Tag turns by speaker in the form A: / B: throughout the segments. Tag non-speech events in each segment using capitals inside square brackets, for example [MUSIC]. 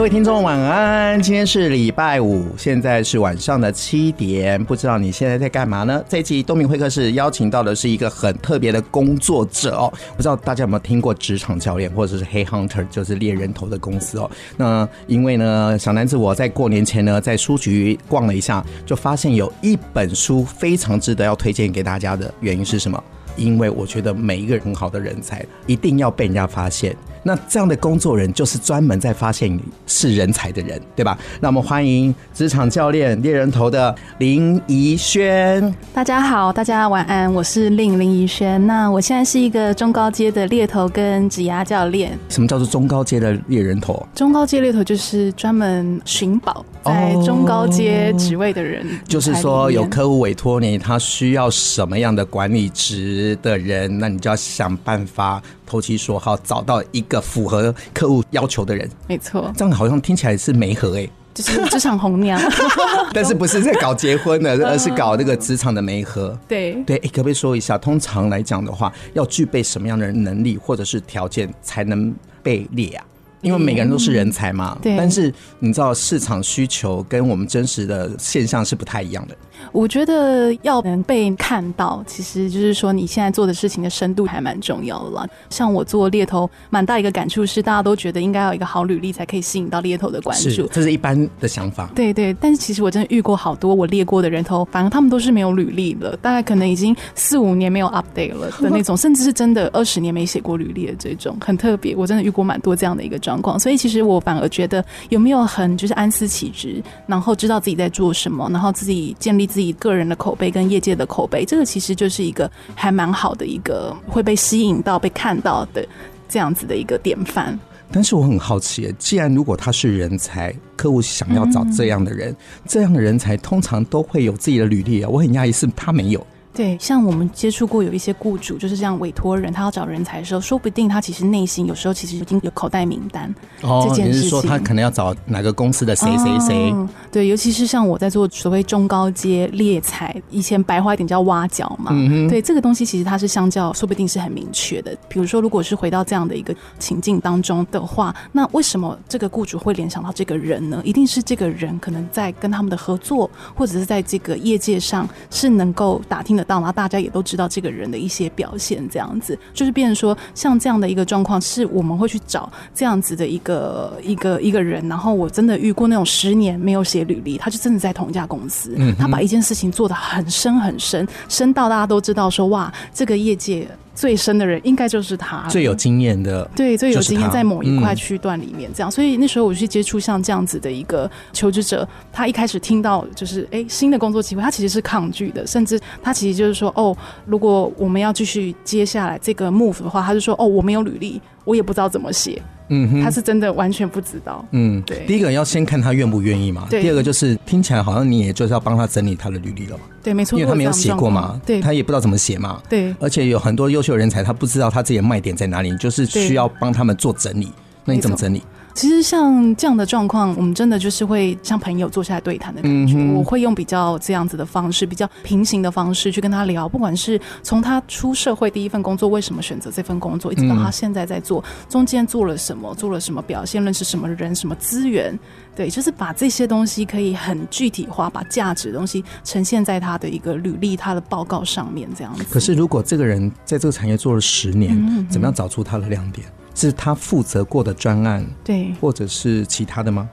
A: 各位听众晚安，今天是礼拜五，现在是晚上的七点，不知道你现在在干嘛呢？这一集东明会客室邀请到的是一个很特别的工作者哦，不知道大家有没有听过职场教练或者是 Head Hunter，就是猎人头的公司哦。那因为呢，小男子我在过年前呢，在书局逛了一下，就发现有一本书非常值得要推荐给大家的原因是什么？因为我觉得每一个很好的人才一定要被人家发现。那这样的工作人就是专门在发现你是人才的人，对吧？那我们欢迎职场教练猎人头的林怡轩。
B: 大家好，大家晚安，我是令林怡轩。那我现在是一个中高阶的猎头跟指压教练。
A: 什么叫做中高阶的猎人头？
B: 中高阶猎头就是专门寻宝在中高阶职位的人。
A: 就是说，有客户委托你，他需要什么样的管理职的人，那你就要想办法。投其所好，找到一个符合客户要求的人。
B: 没错，
A: 这样好像听起来是媒合哎，
B: 就是职场红娘，[LAUGHS]
A: 但是不是在搞结婚的，[LAUGHS] 而是搞那个职场的媒合。
B: 对
A: 对，可不可以说一下，通常来讲的话，要具备什么样的能力或者是条件才能被列啊？因为每个人都是人才嘛，对。但是你知道市场需求跟我们真实的现象是不太一样的。
B: 我觉得要能被看到，其实就是说你现在做的事情的深度还蛮重要的啦。像我做猎头，蛮大一个感触是，大家都觉得应该要有一个好履历才可以吸引到猎头的关注，
A: 这是一般的想法。
B: 对对，但是其实我真的遇过好多我猎过的人头，反而他们都是没有履历了，大概可能已经四五年没有 update 了的那种，甚至是真的二十年没写过履历的这种，很特别。我真的遇过蛮多这样的一个状况，所以其实我反而觉得有没有很就是安思其职，然后知道自己在做什么，然后自己建立自己个人的口碑跟业界的口碑，这个其实就是一个还蛮好的一个会被吸引到、被看到的这样子的一个典范。
A: 但是我很好奇，既然如果他是人才，客户想要找这样的人，嗯、这样的人才通常都会有自己的履历啊。我很讶异是他没有。
B: 对，像我们接触过有一些雇主，就是这样委托人，他要找人才的时候，说不定他其实内心有时候其实已经有口袋名单。
A: 哦，
B: 这件事情，
A: 你是说他可能要找哪个公司的谁谁谁？
B: 哦，对，尤其是像我在做所谓中高阶猎才，以前白话一点叫挖角嘛。嗯，对，这个东西其实它是相较说不定是很明确的。比如说，如果是回到这样的一个情境当中的话，那为什么这个雇主会联想到这个人呢？一定是这个人可能在跟他们的合作，或者是在这个业界上是能够打听得到，然后大家也都知道这个人的一些表现，这样子就是变成说，像这样的一个状况，是我们会去找这样子的一个一个一个人。然后我真的遇过那种十年没有写履历，他就真的在同一家公司，他把一件事情做得很深很深，深到大家都知道说，哇，这个业界。最深的人应该就是他，
A: 最有经验的，
B: 对，最有经验在某一块区段里面这样，所以那时候我去接触像这样子的一个求职者，他一开始听到就是哎新的工作机会，他其实是抗拒的，甚至他其实就是说哦，如果我们要继续接下来这个 move 的话，他就说哦，我没有履历，我也不知道怎么写。嗯哼，他是真的完全不知道。嗯，对。
A: 第一个要先看他愿不愿意嘛。对。第二个就是听起来好像你也就是要帮他整理他的履历了嘛。
B: 对，没错。
A: 因为他没有写过嘛。对。他也不知道怎么写嘛。对。而且有很多优秀人才，他不知道他自己的卖点在哪里，就是需要帮他们做整理。那你怎么整理？
B: 其实像这样的状况，我们真的就是会像朋友坐下来对谈的感觉。嗯、我会用比较这样子的方式，比较平行的方式去跟他聊，不管是从他出社会第一份工作为什么选择这份工作，一直到他现在在做，中间做了什么，做了什么表现，认识什么人，什么资源，对，就是把这些东西可以很具体化，把价值的东西呈现在他的一个履历、他的报告上面，这样子。
A: 可是如果这个人在这个产业做了十年，嗯、怎么样找出他的亮点？是他负责过的专案，对，或者是其他的吗？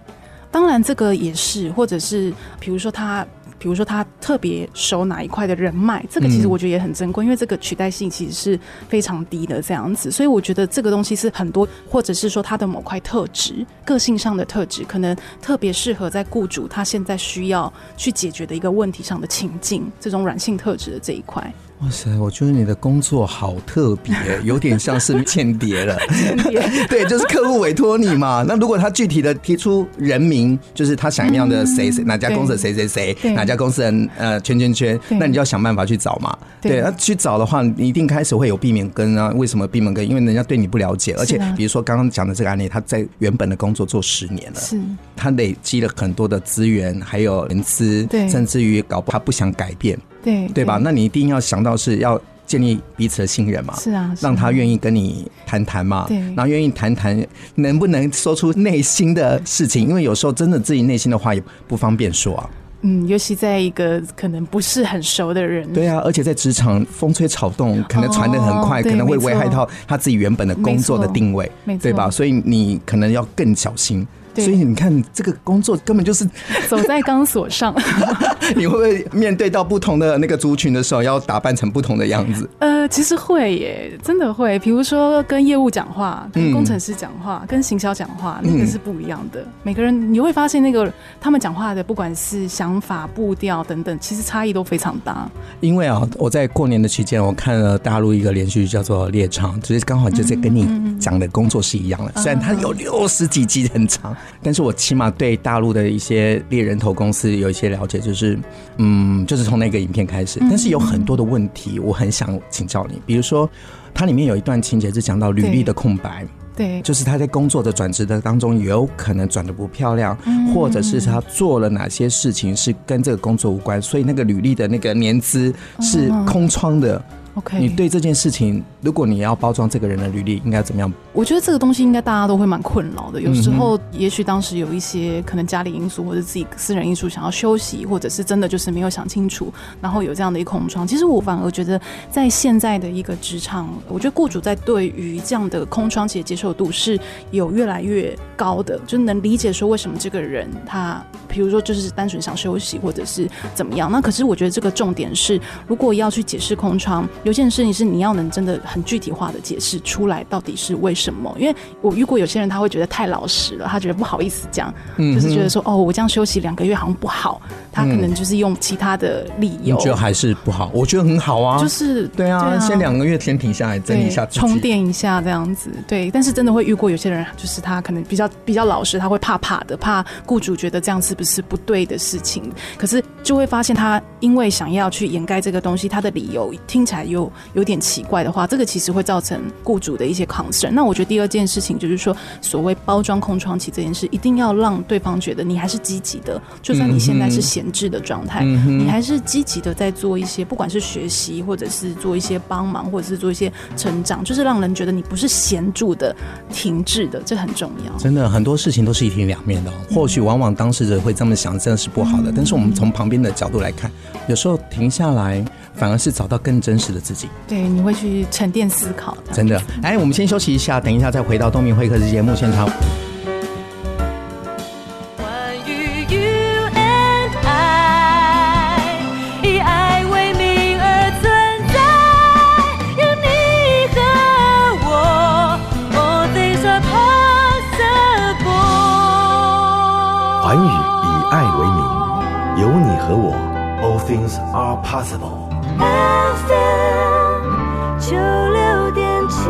B: 当然，这个也是，或者是比如说他，比如说他特别熟哪一块的人脉，这个其实我觉得也很珍贵，嗯，因为这个取代性其实是非常低的这样子，所以我觉得这个东西是很多，或者是说他的某块特质、个性上的特质，可能特别适合在雇主他现在需要去解决的一个问题上的情境，这种软性特质的这一块。
A: 哇塞，我觉得你的工作好特别，[LAUGHS] 有点像是间谍了。间谍，[LAUGHS] 对，就是客户委托你嘛。那如果他具体的提出人名，就是他想要的谁谁哪家公司谁谁谁，哪家公司人呃圈圈圈，那你就要想办法去找嘛。对，那去找的话，你一定开始会有闭门羹啊。为什么闭门羹？因为人家对你不了解，而且比如说刚刚讲的这个案例，他在原本的工作做十年了，是，他累积了很多的资源，还有人资，对，甚至于搞不好他不想改变，对，对吧？那你一定要想到是要。建立彼此的信任嘛，是啊，让他愿意跟你谈谈嘛，对，然后愿意谈谈，能不能说出内心的事情？因为有时候真的自己内心的话也不方便说啊。
B: 嗯，尤其在一个可能不是很熟的人，
A: 对啊，而且在职场风吹草动，可能传的很快，可能会危害到他自己原本的工作的定位，对吧？所以你可能要更小心。所以你看，这个工作根本就是 [LAUGHS]
B: 走在钢索上。[LAUGHS] [LAUGHS]
A: 你会不会面对到不同的那个族群的时候，要打扮成不同的样子？
B: 呃，其实会耶，真的会。比如说跟业务讲话，跟工程师讲话，嗯、跟行销讲话，那个是不一样的。嗯、每个人你会发现，那个他们讲话的，不管是想法、步调等等，其实差异都非常大。
A: 因为啊，我在过年的期间，我看了大陆一个连续剧叫做《猎场》，就是刚好就在跟你讲的工作是一样的。虽然它有六十几集很长。但是我起码对大陆的一些猎人头公司有一些了解，就是，嗯，就是从那个影片开始。但是有很多的问题，我很想请教你。比如说，它里面有一段情节是讲到履历的空白，对，就是他在工作的转职的当中，有可能转的不漂亮，或者是他做了哪些事情是跟这个工作无关，所以那个履历的那个年资是空窗的。Okay. 你对这件事情，如果你要包装这个人的履历，应该怎么样？
B: 我觉得这个东西应该大家都会蛮困扰的。有时候，也许当时有一些可能家里因素或者自己私人因素，想要休息，或者是真的就是没有想清楚，然后有这样的一空窗。其实我反而觉得，在现在的一个职场，我觉得雇主在对于这样的空窗期的接受度是有越来越高的，就能理解说为什么这个人他，比如说就是单纯想休息，或者是怎么样。那可是我觉得这个重点是，如果要去解释空窗。有件事情是你要能真的很具体化的解释出来，到底是为什么？因为我遇过有些人，他会觉得太老实了，他觉得不好意思讲，就是觉得说哦，我这样休息两个月好像不好，他可能就是用其他的理由。
A: 你觉得还是不好？我觉得很好啊，
B: 就是
A: 对啊，先两个月先停下来，整理一下，
B: 充电一下这样子。对，但是真的会遇过有些人，就是他可能比较比较老实，他会怕怕的，怕雇主觉得这样是不是不对的事情？可是就会发现他因为想要去掩盖这个东西，他的理由听起来又。有点奇怪的话，这个其实会造成雇主的一些 concern。那我觉得第二件事情就是说，所谓包装空窗期这件事，一定要让对方觉得你还是积极的，就算你现在是闲置的状态，嗯、你还是积极的在做一些，不管是学习，或者是做一些帮忙，或者是做一些成长，就是让人觉得你不是闲住的、停滞的，这很重要。
A: 真的，很多事情都是一体两面的。或许往往当事者会这么想，真的是不好的。嗯、但是我们从旁边的角度来看，有时候停下来。反而是找到更真实的自己。
B: 对，你会去沉淀思考。
A: 真的，哎，我们先休息一下，等一下再回到东明会客室节目现场。
C: 关于 you and I，以爱为名而存在，有你和我，all things are possible。
D: 环宇以爱为名，有你和我，all things are possible。
C: FM 九六点七，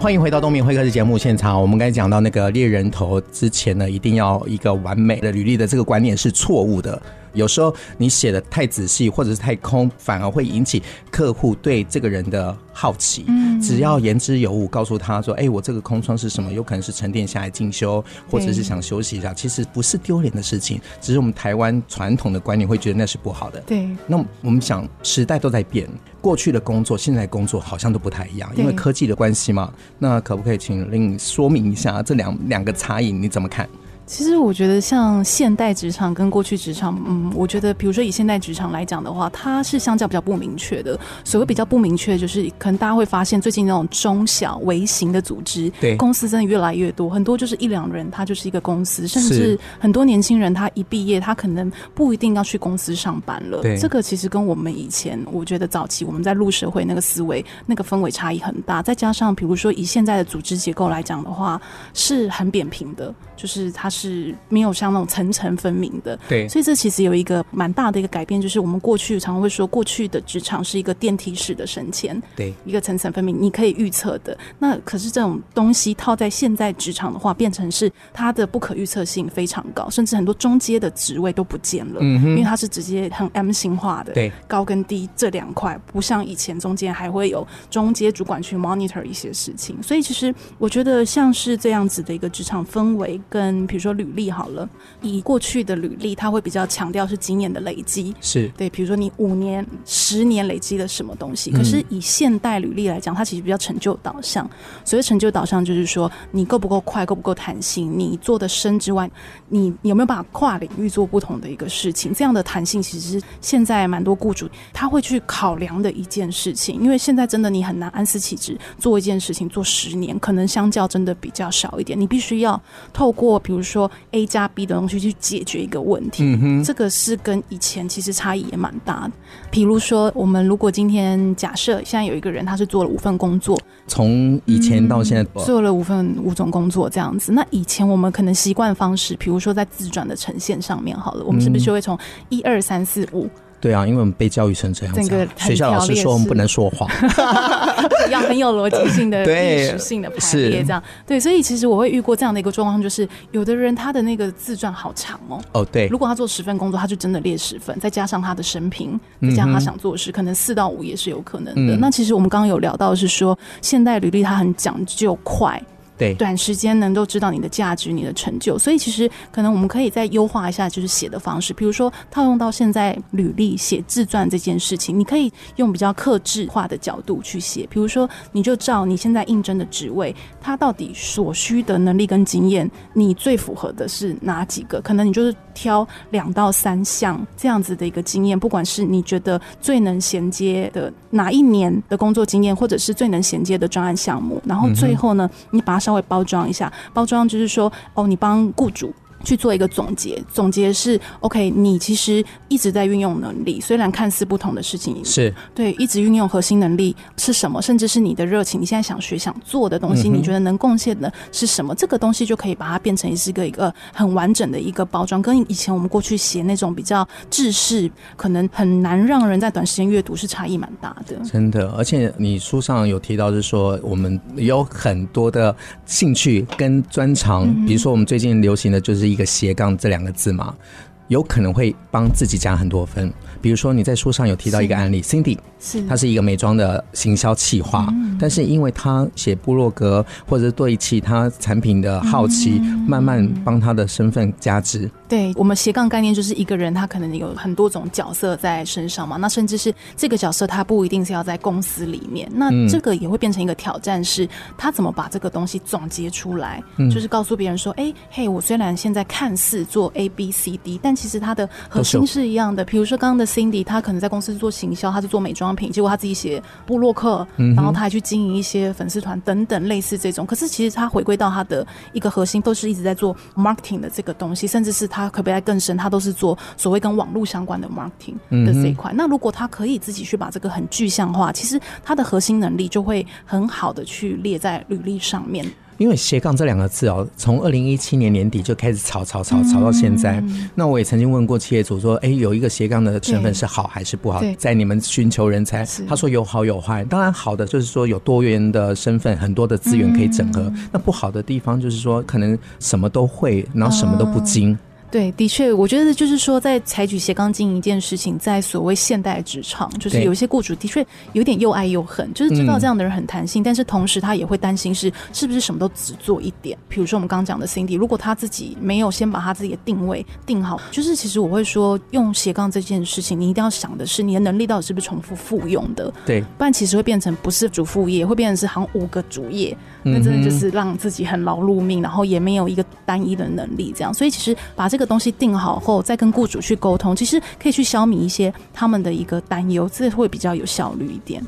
A: 欢迎回到东明会客室节目现场。我们刚才讲到那个猎人头之前呢，一定要一个完美的履历的这个观念是错误的。有时候你写的太仔细或者是太空，反而会引起客户对这个人的好奇。嗯，只要言之有物，告诉他说：“哎，我这个空窗是什么？有可能是沉淀下来进修，或者是想休息一下。”其实不是丢脸的事情，只是我们台湾传统的观念会觉得那是不好的。对。那我们想，时代都在变，过去的工作、现在工作好像都不太一样，因为科技的关系嘛。那可不可以请令说明一下这两两个差异？你怎么看？
B: 其实我觉得，像现代职场跟过去职场，嗯，我觉得，比如说以现代职场来讲的话，它是相较比较不明确的。所谓比较不明确，就是可能大家会发现，最近那种中小微型的组织，对公司真的越来越多，很多就是一两人，他就是一个公司，甚至很多年轻人他一毕业，他可能不一定要去公司上班了。对，这个其实跟我们以前，我觉得早期我们在入社会那个思维、那个氛围差异很大。再加上，比如说以现在的组织结构来讲的话，是很扁平的，就是它是。是没有像那种层层分明的。
A: 对，
B: 所以这其实有一个蛮大的一个改变，就是我们过去常常会说，过去的职场是一个电梯式的升迁，
A: 对，
B: 一个层层分明，你可以预测的。那可是这种东西套在现在职场的话，变成是它的不可预测性非常高，甚至很多中阶的职位都不见了，嗯哼，因为它是直接很 M 型化的，
A: 对，
B: 高跟低这两块，不像以前中间还会有中阶主管去 monitor 一些事情。所以其实我觉得像是这样子的一个职场氛围，跟比如说履历好了，以过去的履历，它会比较强调是经验的累积，
A: 是对，
B: 比如说你五年、十年累积了什么东西。可是以现代履历来讲，它其实比较成就导向。所谓成就导向，就是说你够不够快，够不够弹性，你做的深之外，你有没有办法跨领域做不同的一个事情？这样的弹性其实是现在蛮多雇主他会去考量的一件事情。因为现在真的你很难安思其职做一件事情做十年，可能相较真的比较少一点。你必须要透过比如说 A 加 B 的东西去解决一个问题。嗯哼，这个是跟以前其实差异也蛮大的。比如说，我们如果今天假设现在有一个人，他是做了五份工作，
A: 从以前到现在、
B: 嗯、做了五份五种工作这样子。那以前我们可能习惯方式，比如说在自传的呈现上面，好了，我们是不是就会从一二三四五？
A: 对啊，因为我们被教育成这样子、学校老师说我们不能说谎，[LAUGHS]
B: 要很有逻辑性的、[LAUGHS] 历史性的排列，这样对。所以其实我会遇过这样的一个状况，就是有的人他的那个自传好长哦。
A: 哦，对。
B: 如果他做十份工作，他就真的列十份，再加上他的生平，再加上他想做的事，嗯、可能四到五也是有可能的。嗯、那其实我们刚刚有聊到的是说，现代履历它很讲究快。
A: 对，
B: 短时间能够知道你的价值、你的成就，所以其实可能我们可以再优化一下，就是写的方式。比如说套用到现在履历写自传这件事情，你可以用比较克制化的角度去写。比如说，你就照你现在应征的职位，它到底所需的能力跟经验，你最符合的是哪几个？可能你就是挑两到三项这样子的一个经验，不管是你觉得最能衔接的哪一年的工作经验，或者是最能衔接的专案项目，然后最后呢，你把。稍微包装一下，包装就是说，哦，你帮雇主。去做一个总结，总结是 OK，你其实一直在运用能力，虽然看似不同的事情，
A: 是
B: 对，一直运用核心能力是什么，甚至是你的热情，你现在想学、想做的东西，你觉得能贡献的是什么？这个东西就可以把它变成是一个一个很完整的一个包装，跟以前我们过去写那种比较制式，可能很难让人在短时间阅读，是差异蛮大的。
A: 真的，而且你书上有提到，是说我们有很多的兴趣跟专长，比如说我们最近流行的就是一。个斜杠这两个字嘛，有可能会帮自己加很多分。比如说你在书上有提到一个案例，Cindy，是。她是一个美妆的行销企划，嗯、但是因为她写部落格或者对其他产品的好奇，嗯、慢慢帮她的身份加值。
B: 对，我们斜杠概念就是一个人他可能有很多种角色在身上嘛，那甚至是这个角色他不一定是要在公司里面，那这个也会变成一个挑战，是他怎么把这个东西总结出来，嗯、就是告诉别人说，哎，嘿，我虽然现在看似做 A B C D，但其实它的核心是一样的。比如说刚刚的 Cindy，他可能在公司做行销，他是做美妆品，结果他自己写布洛克，然后他还去经营一些粉丝团等等类似这种。可是其实他回归到他的一个核心，都是一直在做 marketing 的这个东西，甚至是。他可不可以更深？他都是做所谓跟网络相关的 marketing 的这一块。嗯、那如果他可以自己去把这个很具象化，其实他的核心能力就会很好的去列在履历上面。
A: 因为斜杠这两个字哦，从二零一七年年底就开始炒炒炒炒到现在。嗯、那我也曾经问过企业主说：“哎，有一个斜杠的身份是好还是不好？”在你们寻求人才，他说有好有坏。当然好的就是说有多元的身份，很多的资源可以整合。嗯、那不好的地方就是说可能什么都会，然后什么都不精。嗯
B: 对，的确，我觉得就是说，在采取斜杠经营一件事情，在所谓现代职场，就是有一些雇主的确有点又爱又恨，就是知道这样的人很弹性，嗯、但是同时他也会担心是是不是什么都只做一点。比如说我们刚刚讲的 Cindy，如果他自己没有先把他自己的定位定好，就是其实我会说，用斜杠这件事情，你一定要想的是你的能力到底是不是重复复用的，
A: 对，
B: 不然其实会变成不是主副业，会变成是好像五个主业，那真的就是让自己很劳碌命，然后也没有一个单一的能力这样。所以其实把这个东西定好后，再跟雇主去沟通，其实可以去消弭一些他们的一个担忧，这会比较有效率一点。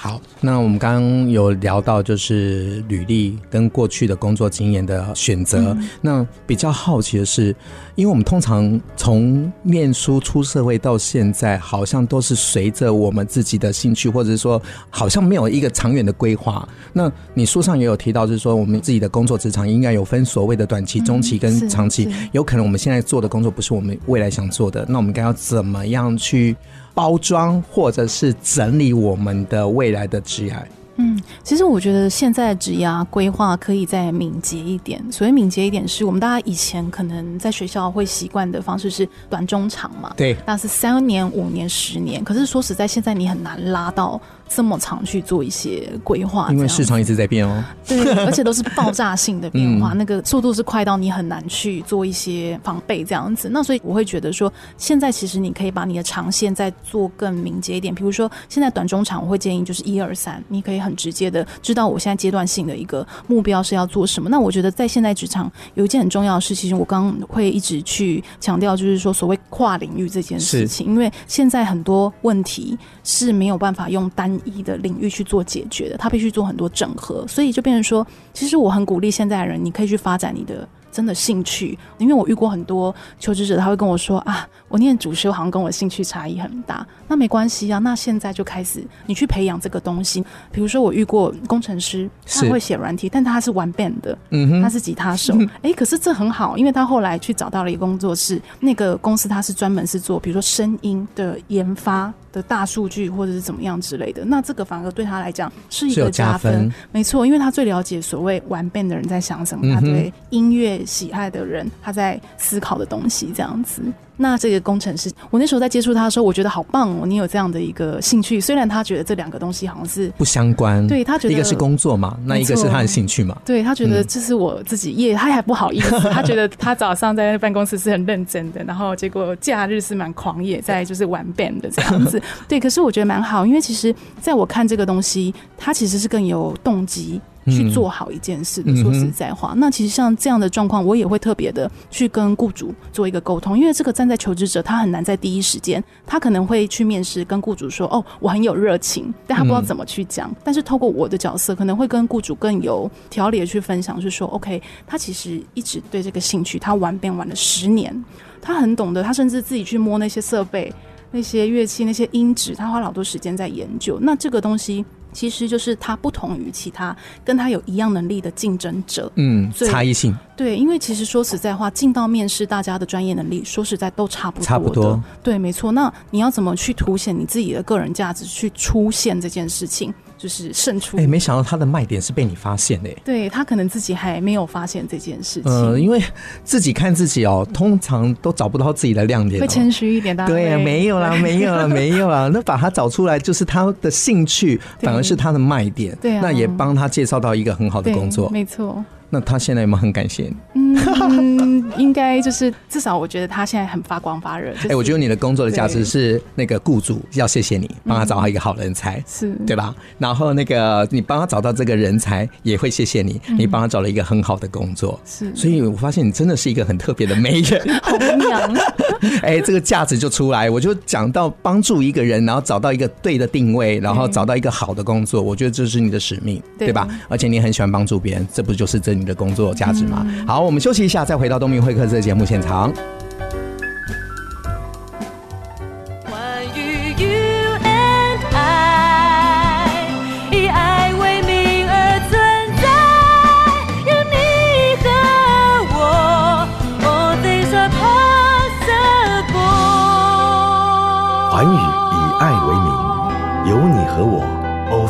A: 好，那我们刚刚有聊到就是履历跟过去的工作经验的选择。嗯、那比较好奇的是，因为我们通常从念书出社会到现在，好像都是随着我们自己的兴趣，或者是说好像没有一个长远的规划。那你书上也有提到，就是说我们自己的工作职场应该有分所谓的短期、中期跟长期。有可能我们现在做的工作不是我们未来想做的，那我们该要怎么样去？包装或者是整理我们的未来的职业。
B: 嗯，其实我觉得现在职涯规划可以再敏捷一点。所谓敏捷一点，是我们大家以前可能在学校会习惯的方式是短中长嘛？
A: 对，
B: 那是三年、五年、十年。可是说实在，现在你很难拉到。这么长去做一些规划，
A: 因为市场一直在变哦。
B: 对，而且都是爆炸性的变化，嗯、那个速度是快到你很难去做一些防备这样子。那所以我会觉得说，现在其实你可以把你的长线再做更敏捷一点。比如说，现在短中长，我会建议就是一二三，你可以很直接的知道我现在阶段性的一个目标是要做什么。那我觉得在现在职场有一件很重要的事，其实我刚刚会一直去强调，就是说所谓跨领域这件事情，因为现在很多问题是没有办法用单一的领域去做解决的，他必须做很多整合，所以就变成说，其实我很鼓励现在的人，你可以去发展你的。真的兴趣，因为我遇过很多求职者，他会跟我说啊，我念主修好像跟我兴趣差异很大。那没关系啊，那现在就开始你去培养这个东西。比如说我遇过工程师，他会写软体，但他是玩 band 的，嗯哼，他是吉他手。哎、欸，可是这很好，因为他后来去找到了一个工作室，那个公司他是专门是做比如说声音的研发的大数据或者是怎么样之类的。那这个反而对他来讲是一个加分，加分没错，因为他最了解所谓玩 band 的人在想什么，他对音乐。喜爱的人，他在思考的东西，这样子。那这个工程师，我那时候在接触他的时候，我觉得好棒哦！你有这样的一个兴趣，虽然他觉得这两个东西好像是
A: 不相关，
B: 对他觉得
A: 一个是工作嘛，那一个是他的兴趣嘛。
B: 对他觉得这是我自己业，他还不好意思，他觉得他早上在办公室是很认真的，然后结果假日是蛮狂野，在就是玩 band 的这样子。对，可是我觉得蛮好，因为其实在我看这个东西，他其实是更有动机。去做好一件事的，说实在话，那其实像这样的状况，我也会特别的去跟雇主做一个沟通，因为这个站在求职者，他很难在第一时间，他可能会去面试，跟雇主说：“哦，我很有热情。”但他不知道怎么去讲。但是透过我的角色，可能会跟雇主更有条理的去分享，就是说：“OK，他其实一直对这个兴趣，他玩遍玩了十年，他很懂得，他甚至自己去摸那些设备、那些乐器、那些音质，他花了好多时间在研究。那这个东西。”其实就是他不同于其他跟他有一样能力的竞争者，
A: 嗯，差异性。
B: 对，因为其实说实在话，进到面试，大家的专业能力说实在都差不多，
A: 差不多。
B: 对，没错。那你要怎么去凸显你自己的个人价值，去出现这件事情？就是胜出。哎、
A: 欸，没想到他的卖点是被你发现的。
B: 对，他可能自己还没有发现这件事情。
A: 呃，因为自己看自己哦，通常都找不到自己的亮点，哦。
B: 会谦虚一点，大家
A: 对啊，没有啦，没有啦，没有啦。那把他找出来，就是他的兴趣，反而是他的卖点。对啊，那也帮他介绍到一个很好的工作。
B: 没错。
A: 那他现在有没有很感谢你？
B: 嗯，应该就是至少我觉得他现在很发光发热。哎、[LAUGHS] 就是欸，
A: 我觉得你的工作的价值是那个雇主要谢谢你，帮他找到一个好人才，是、嗯、对吧？然后那个你帮他找到这个人才，也会谢谢你，你帮他找了一个很好的工作。是，所以我发现你真的是一个很特别的媒人，[LAUGHS]
B: 好娘。[LAUGHS]
A: 哎、欸，这个价值就出来。我就讲到帮助一个人，然后找到一个对的定位，然后找到一个好的工作，我觉得这是你的使命，对，对吧？而且你很喜欢帮助别人，这不就是这？你的工作价值吗？好，我们休息一下，再回到东明会客室的节目
C: 现场。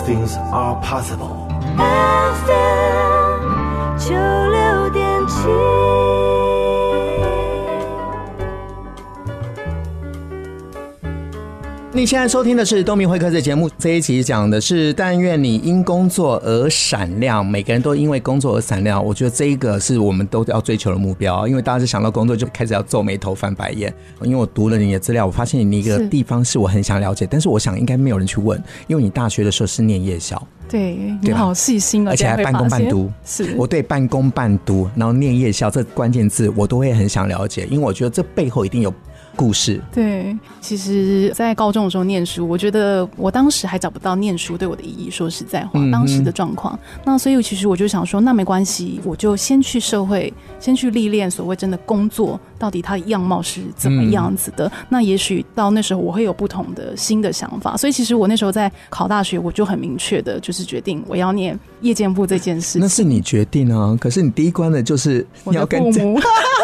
C: Things are possible。
D: 你
A: 现在收听的是东明会客的节目，这一集讲的是“但愿你因工作而闪亮”。每个人都因为工作而闪亮，我觉得这一个是我们都要追求的目标。因为大家是想到工作就开始要皱眉头、翻白眼。因为我读了你的资料，我发现你一个地方是我很想了解，但是我想应该没有人去问，因为你大学的时候是念夜校，
B: 对，你好细心啊，
A: 而且还半工半读。是我对半工半读，然后念夜校这关键字我都会很想了解，因为我觉得这背后一定有。故事。
B: 对，其实，在高中的时候念书，我觉得我当时还找不到念书对我的意义。说实在话，
A: 嗯、
B: 当时的状况，那所以其实我就想说，那没关系，我就先去社会，先去历练所谓真的工作，到底它的样貌是怎么样子的。嗯、那也许到那时候，我会有不同的新的想法。所以，其实我那时候在考大学，我就很明确的，就是决定我要念夜间部这件事情。
A: 那是你决定啊，可是你第一关的就是你要跟父母。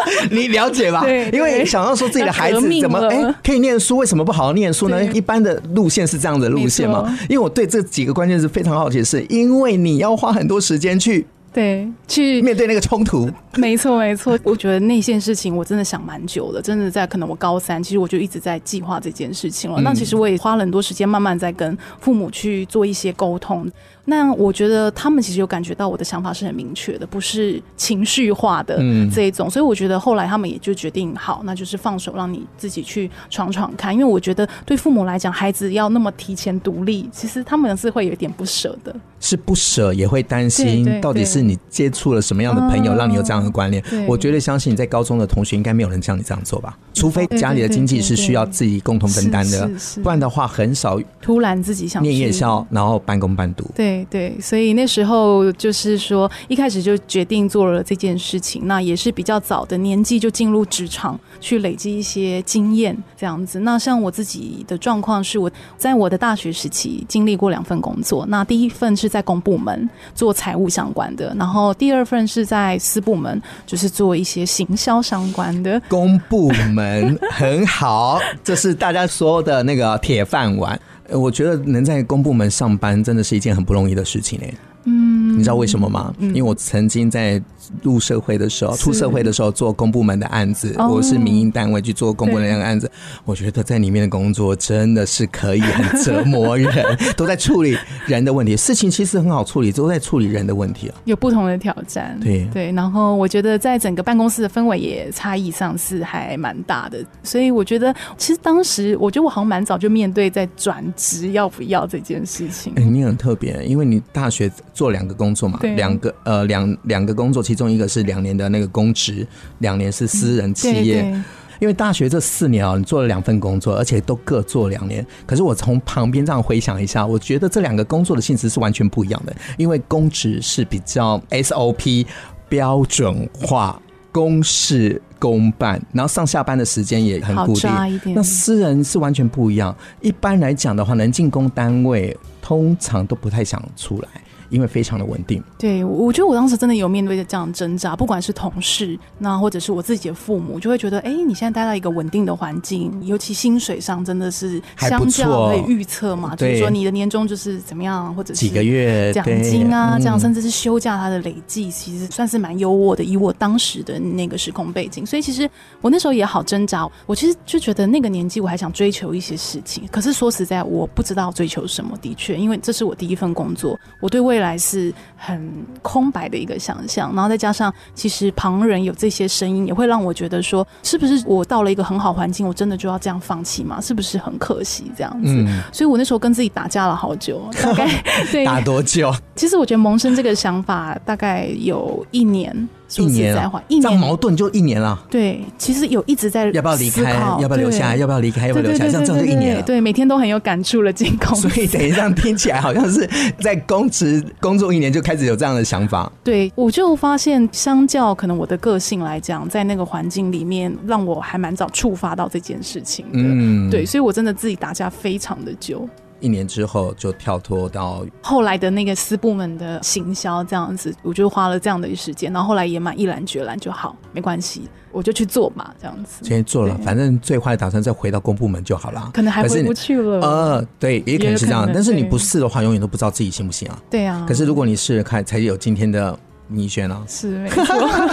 A: [LAUGHS] 你了解吧？对，因为想要说自己的孩子怎么哎、欸、可以念书，为什么不好好念书呢？一般的路线是这样的路线嘛？因为我对这几个关键是非常好奇的是，因为你要花很多时间去
B: 对去
A: 面对那个冲突。
B: 没错，没错。[LAUGHS] 我觉得那件事情我真的想蛮久的，真的在可能我高三，其实我就一直在计划这件事情了。那其实我也花了很多时间，慢慢在跟父母去做一些沟通。那我觉得他们其实有感觉到我的想法是很明确的，不是情绪化的这一种，嗯、所以我觉得后来他们也就决定好，那就是放手让你自己去闯闯看。因为我觉得对父母来讲，孩子要那么提前独立，其实他们是会有点不舍的，
A: 是不舍也会担心到底是你接触了什么样的朋友，让你有这样的观念。嗯、我绝对相信你在高中的同学应该没有人像你这样做吧，除非家里的经济是需要自己共同分担的，不然的话很少
B: 突然自己想
A: 念夜校，然后半工半读。
B: 对。对，所以那时候就是说，一开始就决定做了这件事情。那也是比较早的年纪就进入职场，去累积一些经验，这样子。那像我自己的状况是，我在我的大学时期经历过两份工作。那第一份是在公部门做财务相关的，然后第二份是在私部门，就是做一些行销相关的。
A: 公部门很好，这是大家说的那个铁饭碗。我觉得能在公部门上班，真的是一件很不容易的事情诶。嗯，你知道为什么吗？嗯、因为我曾经在入社会的时候，出社会的时候做公部门的案子，哦、我是民营单位去做公部门的案子。我觉得在里面的工作真的是可以很折磨人，[LAUGHS] 都在处理人的问题。事情其实很好处理，都在处理人的问题啊。
B: 有不同的挑战，对对。然后我觉得在整个办公室的氛围也差异上是还蛮大的，所以我觉得其实当时我觉得我好像蛮早就面对在转职要不要这件事情。
A: 哎、欸，你很特别，因为你大学。做两个工作嘛，两个呃两两个工作，其中一个是两年的那个公职，两年是私人企业。对对，因为大学这四年啊，你做了两份工作，而且都各做两年。可是我从旁边这样回想一下，我觉得这两个工作的性质是完全不一样的。因为公职是比较 SOP 标准化、公事公办，然后上下班的时间也很固定。那私人是完全不一样。一般来讲的话，能进公单位，通常都不太想出来。因为非常的稳定，
B: 对，我觉得我当时真的有面对着这样挣扎，不管是同事，那或者是我自己的父母，就会觉得，哎，你现在待在一个稳定的环境，尤其薪水上真的是相较可以预测嘛，就是说你的年终就是怎么样，或者是
A: 几个月
B: 奖金啊，这样，甚至是休假它的累计，其实算是蛮优渥的。以我当时的那个时空背景，所以其实我那时候也好挣扎。我其实就觉得那个年纪我还想追求一些事情，可是说实在，我不知道追求什么。的确，因为这是我第一份工作，我对未来是很空白的一个想象，然后再加上其实旁人有这些声音，也会让我觉得说，是不是我到了一个很好环境，我真的就要这样放弃吗？是不是很可惜这样子？嗯、所以我那时候跟自己打架了好久，大概 [LAUGHS] [LAUGHS]
A: 打多久？
B: 其实我觉得萌生这个想法大概有一年。
A: 一年啊，一年这样矛盾就一年了。
B: 对，其实有一直在
A: 要不要离开，要不要留下来，要不要离开，要不要留下来，这样这样就一年了。
B: 对，每天都很有感触了进公司。
A: 所以等于这样听起来，好像是在公职工作一年就开始有这样的想法。
B: 对，我就发现，相较可能我的个性来讲，在那个环境里面，让我还蛮早触发到这件事情的。嗯，对，所以我真的自己打架非常的久。
A: 一年之后就跳脱到
B: 后来的那个私部门的行销这样子，我就花了这样的时间，然后后来也蛮毅然决然就好，没关系，我就去做嘛，这样子。
A: 先做了，反正最坏打算再回到公部门就好了。
B: 可能还回不去了。
A: 呃，对，也可能是这样，但是你不试的话，永远都不知道自己行不行啊。
B: 对啊。
A: 可是如果你试试看，才有今天的。你选啊，
B: 是没错，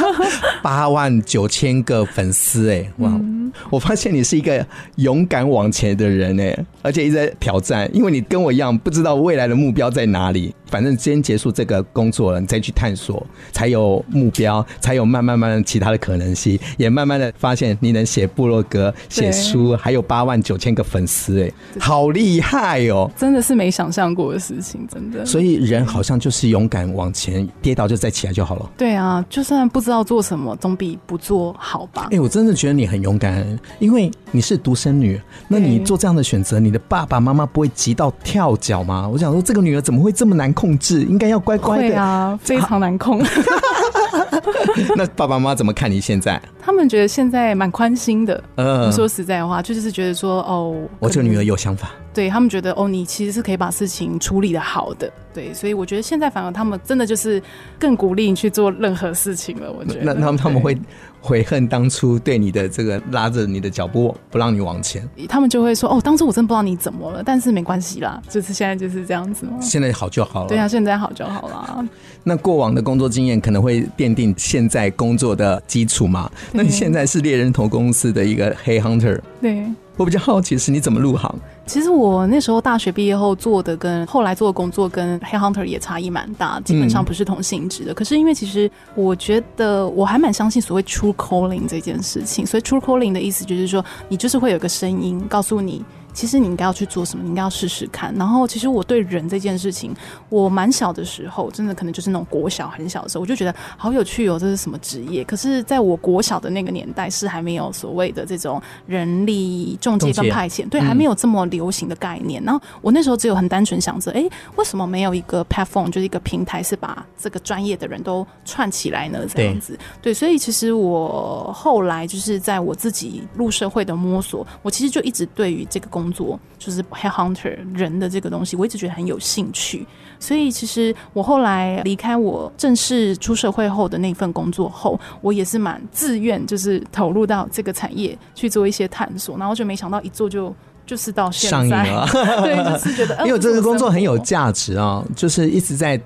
B: [LAUGHS]
A: 八万九千个粉丝哎，哇！嗯、我发现你是一个勇敢往前的人哎，而且一直在挑战，因为你跟我一样不知道未来的目标在哪里。反正先结束这个工作了，你再去探索，才有目标，才有慢慢慢其他的可能性，也慢慢的发现你能写部落格、写书，还有八万九千个粉丝，哎，好厉害哦！
B: 真的是没想象过的事情，真的。
A: 所以人好像就是勇敢往前，跌倒就再起来就好了。
B: 对啊，就算不知道做什么，总比不做好吧？
A: 哎，我真的觉得你很勇敢，因为你是独生女，那你做这样的选择，你的爸爸妈妈不会急到跳脚吗？我想说，这个女儿怎么会这么难控制？应该要乖乖的。
B: 非常难控。[LAUGHS]
A: 那爸爸妈妈怎么看你现在？
B: 他们觉得现在蛮宽心的。嗯，说实在话，就是觉得说，哦，
A: 我这个女儿有想法。
B: 对，他们觉得，哦，你其实是可以把事情处理的好的。对，所以我觉得现在反而他们真的就是更鼓励你去做任何事情了。我觉得，
A: 那他们他们会悔恨当初对你的这个拉着你的脚步不让你往前，
B: 他们就会说，哦，当初我真不知道你怎么了，但是没关系啦，就是现在就是这样子嘛。
A: 现在好就好了。
B: 对啊，现在好就好了。
A: 那过往的工作经验可能会奠定现在工作的基础嘛？那你现在是猎人头公司的一个黑 hunter。
B: 对。
A: 我比较好奇是你怎么入行？
B: 其实我那时候大学毕业后做的跟后来做的工作跟黑 hunter 也差异蛮大，基本上不是同性质的。可是因为其实我觉得我还蛮相信所谓 True Calling 这件事情，所以 True Calling 的意思就是说，你就是会有个声音告诉你。其实你应该要去做什么？你应该要试试看。然后，其实我对人这件事情，我蛮小的时候，真的可能就是那种国小很小的时候，我就觉得好有趣哦，这是什么职业？可是，在我国小的那个年代，是还没有所谓的这种人力中介跟派遣，对，还没有这么流行的概念。然后，我那时候只有很单纯想着，哎，为什么没有一个 platform，就是一个平台，是把这个专业的人都串起来呢？这样子，对，所以其实我后来就是在我自己入社会的摸索，我其实就一直对于这个工工作就是 headhunter 人的这个东西，我一直觉得很有兴趣。所以其实我后来离开我正式出社会后的那份工作后，我也是蛮自愿，就是投入到这个产业去做一些探索。然后就没想到一做就就是到现在，[LAUGHS] 上瘾了。对，就是觉得
A: 因为这个工作很有价值啊，就是一直在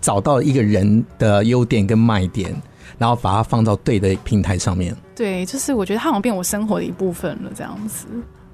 A: 找到一个人的优点跟卖点，然后把它放到对的平台上面。
B: 对，就是我觉得它好像变我生活的一部分了，这样子。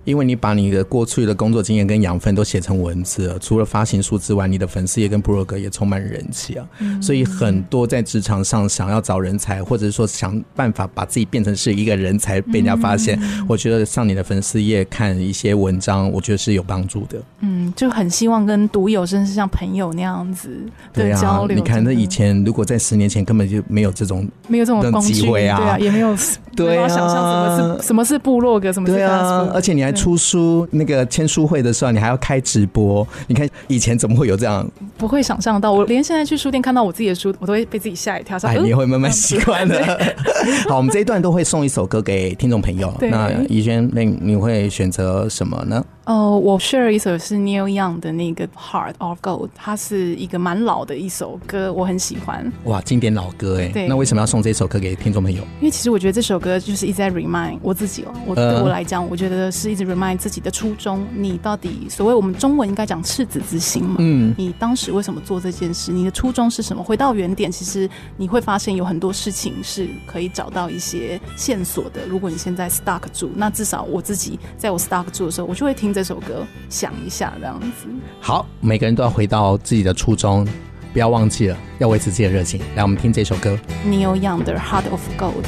A: 因为你把你的过去的工作经验跟养分都写成文字了，除了发行书之外，你的粉丝页跟部落格也充满人气啊。嗯、所以很多在职场上想要找人才，或者是说想办法把自己变成是一个人才被人家发现，嗯、我觉得上你的粉丝页看一些文章，我觉得是有帮助的。
B: 嗯，就很希望跟读友甚至像朋友那样子的交流。
A: 啊，你看那以前如果在十年前根本就没有这种
B: 没有这种机会啊，对啊，也没有 [LAUGHS] 对啊，想象什么是什么是部落格，什么是对啊，
A: 而且你还。出书那个签书会的时候，你还要开直播。你看以前怎么会有这样？
B: 不会想象到，我连现在去书店看到我自己的书，我都会被自己吓一跳。
A: 哎，你会慢慢习惯的。[LAUGHS] 好，我们这一段都会送一首歌给听众朋友。那怡轩，那你会选择什么呢？
B: 哦，uh, 我 share 一首是 Neil Young 的那个 Heart of Gold，它是一个蛮老的一首歌，我很喜欢。
A: 哇，经典老歌哎！对，那为什么要送这首歌给听众朋友？
B: 因为其实我觉得这首歌就是一直在 remind 我自己哦。我对我来讲，我觉得是一直 remind 自己的初衷。你到底所谓我们中文应该讲赤子之心嘛？嗯，你当时为什么做这件事？你的初衷是什么？回到原点，其实你会发现有很多事情是可以找到一些线索的。如果你现在 stuck 住，那至少我自己在我 stuck 住的时候，我就会听。这首歌想一下，这样子
A: 好，每个人都要回到自己的初衷，不要忘记了，要维持自己的热情。来，我们听这首歌
B: ，Neil Young 的《Heart of Gold》。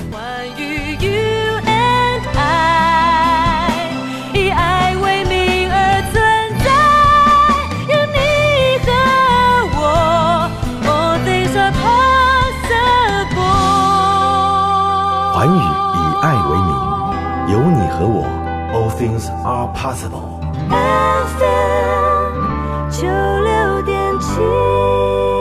D: 环宇以爱为名，有你和我，All things are possible。
C: FM 九六点七。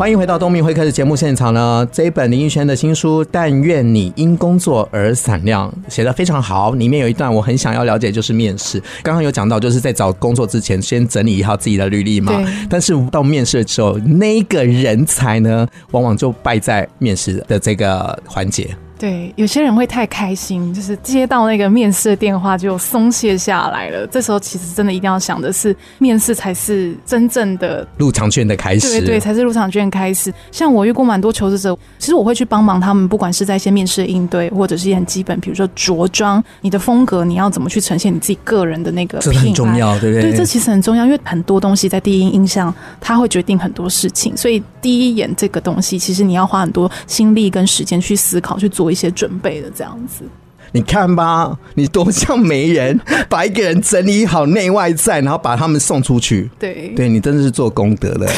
A: 欢迎回到东明会客的节目现场呢。这一本林奕轩的新书《但愿你因工作而闪亮》写得非常好，里面有一段我很想要了解，就是面试。刚刚有讲到，就是在找工作之前先整理一下自己的履历嘛。但是到面试的时候，那个人才呢，往往就败在面试的这个环节。
B: 对，有些人会太开心，就是接到那个面试的电话就松懈下来了。这时候其实真的一定要想的是，面试才是真正的
A: 入场券的开始。
B: 对对，才是入场券开始。像我遇过蛮多求职者，其实我会去帮忙他们，不管是在一些面试的应对，或者是一些很基本，比如说着装，你的风格，你要怎么去呈现你自己个人的那个，
A: 这很重要，对不对？
B: 对，这其实很重要，因为很多东西在第一印象，它会决定很多事情，所以第一眼这个东西，其实你要花很多心力跟时间去思考，去做一些准备的这样子。
A: 你看吧，你多像媒人，[LAUGHS] 把一个人整理好内外在，然后把他们送出去。
B: 对，
A: 对你真的是做功德的。[LAUGHS]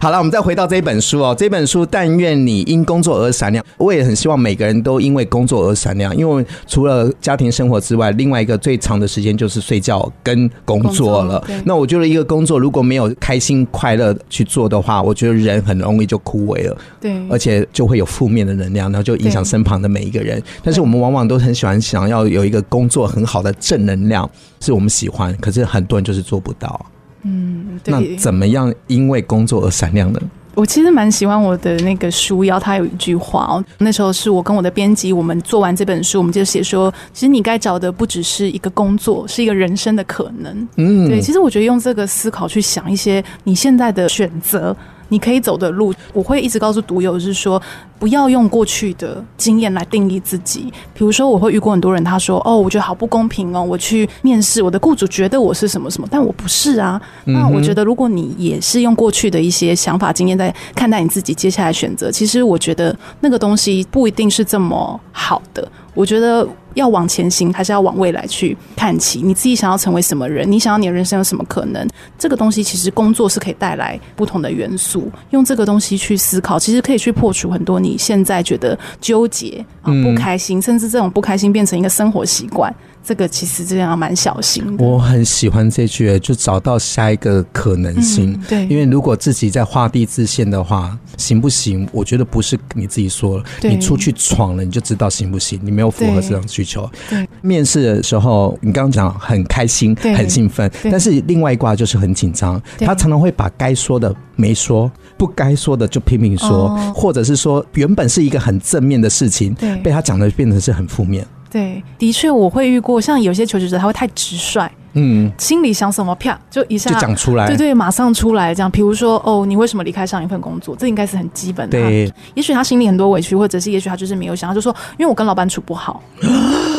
A: 好了，我们再回到这一本书哦。这本书，但愿你因工作而闪亮。我也很希望每个人都因为工作而闪亮，因为除了家庭生活之外，另外一个最长的时间就是睡觉跟工作了。那我觉得一个工作如果没有开心快乐去做的话，我觉得人很容易就枯萎了。
B: 对，
A: 而且就会有负面的能量，然后就影响身旁的每一个人。但是我们往往都很喜欢想要有一个工作很好的正能量，是我们喜欢，可是很多人就是做不到。
B: 嗯，对。
A: 那怎么样因为工作而闪亮呢？
B: 我其实蛮喜欢我的那个书腰，它有一句话哦。那时候是我跟我的编辑，我们做完这本书，我们就写说，其实你该找的不只是一个工作，是一个人生的可能。嗯，对。其实我觉得用这个思考去想一些你现在的选择。你可以走的路，我会一直告诉读友是说，不要用过去的经验来定义自己。比如说，我会遇过很多人，他说：“哦，我觉得好不公平哦，我去面试，我的雇主觉得我是什么什么，但我不是啊。”那我觉得，如果你也是用过去的一些想法、经验在看待你自己接下来选择，其实我觉得那个东西不一定是这么好的。我觉得。要往前行，还是要往未来去看齐？你自己想要成为什么人？你想要你的人生有什么可能？这个东西其实工作是可以带来不同的元素。用这个东西去思考，其实可以去破除很多你现在觉得纠结啊、不开心，甚至这种不开心变成一个生活习惯。这个其实这样蛮小心的。
A: 我很喜欢这句，就找到下一个可能性。
B: 嗯、对，
A: 因为如果自己在画地自限的话，行不行？我觉得不是你自己说了，你出去闯了，你就知道行不行。你没有符合这样需求。
B: 对，
A: 面试的时候，你刚刚讲很开心、很兴奋，但是另外一卦就是很紧张。他常常会把该说的没说，不该说的就拼命说，哦、或者是说原本是一个很正面的事情，被他讲的变成是很负面。
B: 对，的确我会遇过，像有些求职者他会太直率，嗯，心里想什么啪就一下就讲出来，对对，马上出来这样。比如说哦，你为什么离开上一份工作？这应该是很基本的。对，也许他心里很多委屈，或者是也许他就是没有想，他就说因为我跟老板处不好。[GASPS] [LAUGHS]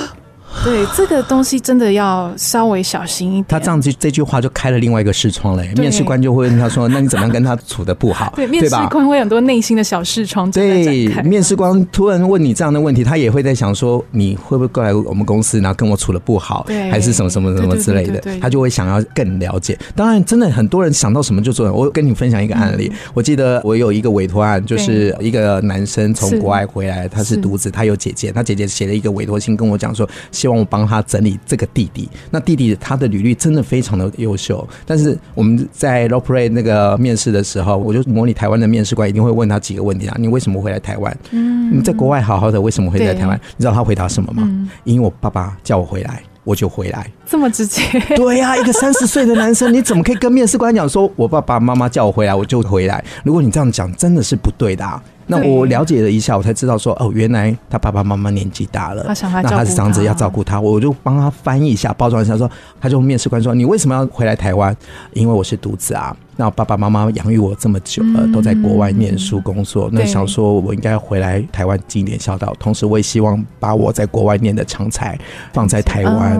B: [SIGHS] 对，这个东西真的要稍微小心一点。
A: 他这样子这句话就开了另外一个视窗嘞，面试官就会问他说：“那你怎么样跟他处的不好？” [LAUGHS] 对，
B: 面试官会很多内心的小视窗。
A: 对，面试官突然问你这样的问题，他也会在想说：“你会不会过来我们公司，然后跟我处的不好，还是什么什么什么之类的？”他就会想要更了解。当然，真的很多人想到什么就做。我跟你分享一个案例，我记得我有一个委托案，就是一个男生从国外回来，他是独子，他有姐姐，他姐姐写了一个委托信跟我讲说，希望我帮他整理。这个弟弟，那弟弟他的履历真的非常的优秀，但是我们在 Lowpray 那个面试的时候，我就模拟台湾的面试官一定会问他几个问题啊，你为什么会来台湾？嗯，你在国外好好的，为什么会在台湾？你知道他回答什么吗？嗯，因为我爸爸叫我回来，我就回来。
B: 这么直接？
A: 对呀，[LAUGHS] 一个三十岁的男生，你怎么可以跟面试官讲说，我爸爸妈妈叫我回来，我就回来？如果你这样讲，真的是不对的啊。那我了解了一下，我才知道说哦，原来他爸爸妈妈年纪大了，那他是这样子要照顾他，我就帮他翻译一下，包装一下，说他就面试官说，你为什么要回来台湾？因为我是独子啊，那爸爸妈妈养育我这么久了，都在国外念书工作，那想说我应该回来台湾尽一点孝道，同时我也希望把我在国外念的长才放在台湾，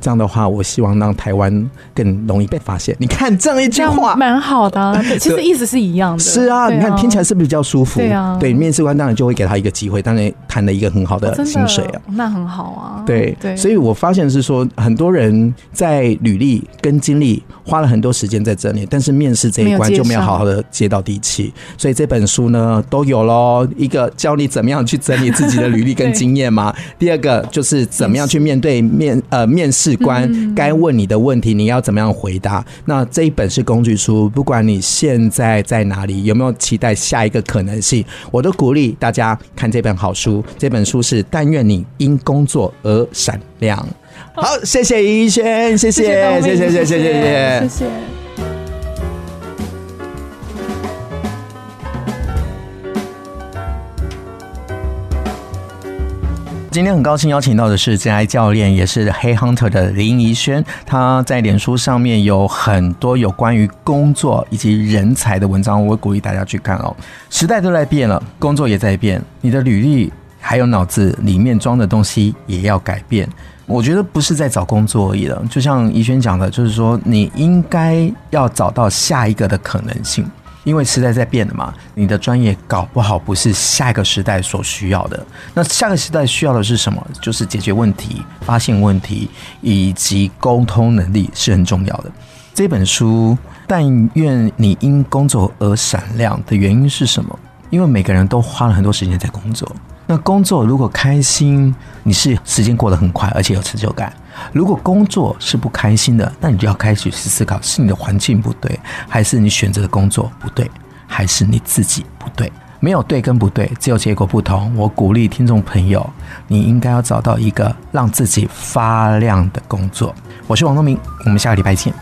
A: 这样的话，我希望让台湾更容易被发现。你看这样一句话，
B: 蛮好的，其实意思是一样的。
A: 是啊，你看听起来是不是比较舒服？对啊。对，面试官当然就会给他一个机会，当然谈了一个很好的薪水啊，
B: 那很好啊。
A: 对对，所以我发现是说，很多人在履历跟经历花了很多时间在这里，但是面试这一关就没有好好的接到地气。所以这本书呢都有喽，一个教你怎么样去整理自己的履历跟 [LAUGHS] 经验嘛。第二个就是怎么样去面对面呃面试官该问你的问题，你要怎么样回答。那这一本是工具书，不管你现在在哪里，有没有期待下一个可能性？我都鼓励大家看这本好书，这本书是《但愿你因工作而闪亮》。好，谢谢怡轩，谢谢，谢谢，谢谢，谢谢，谢谢，今天很高兴邀请到的是 J I 教练，也是黑 Hunter 的林怡萱。他在脸书上面有很多有关于工作以及人才的文章，我鼓励大家去看哦。时代都在变了，工作也在变，你的履历还有脑子里面装的东西也要改变。我觉得不是在找工作而已了，就像怡萱讲的，就是说你应该要找到下一个的可能性。因为时代在变的嘛，你的专业搞不好不是下一个时代所需要的。那下个时代需要的是什么？就是解决问题、发现问题以及沟通能力是很重要的。这本书《但愿你因工作而闪亮》的原因是什么？因为每个人都花了很多时间在工作。那工作如果开心，你是时间过得很快，而且有成就感；如果工作是不开心的，那你就要开始去思考：是你的环境不对，还是你选择的工作不对，还是你自己不对？没有对跟不对，只有结果不同。我鼓励听众朋友，你应该要找到一个让自己发亮的工作。我是王东明，我们下个礼拜见。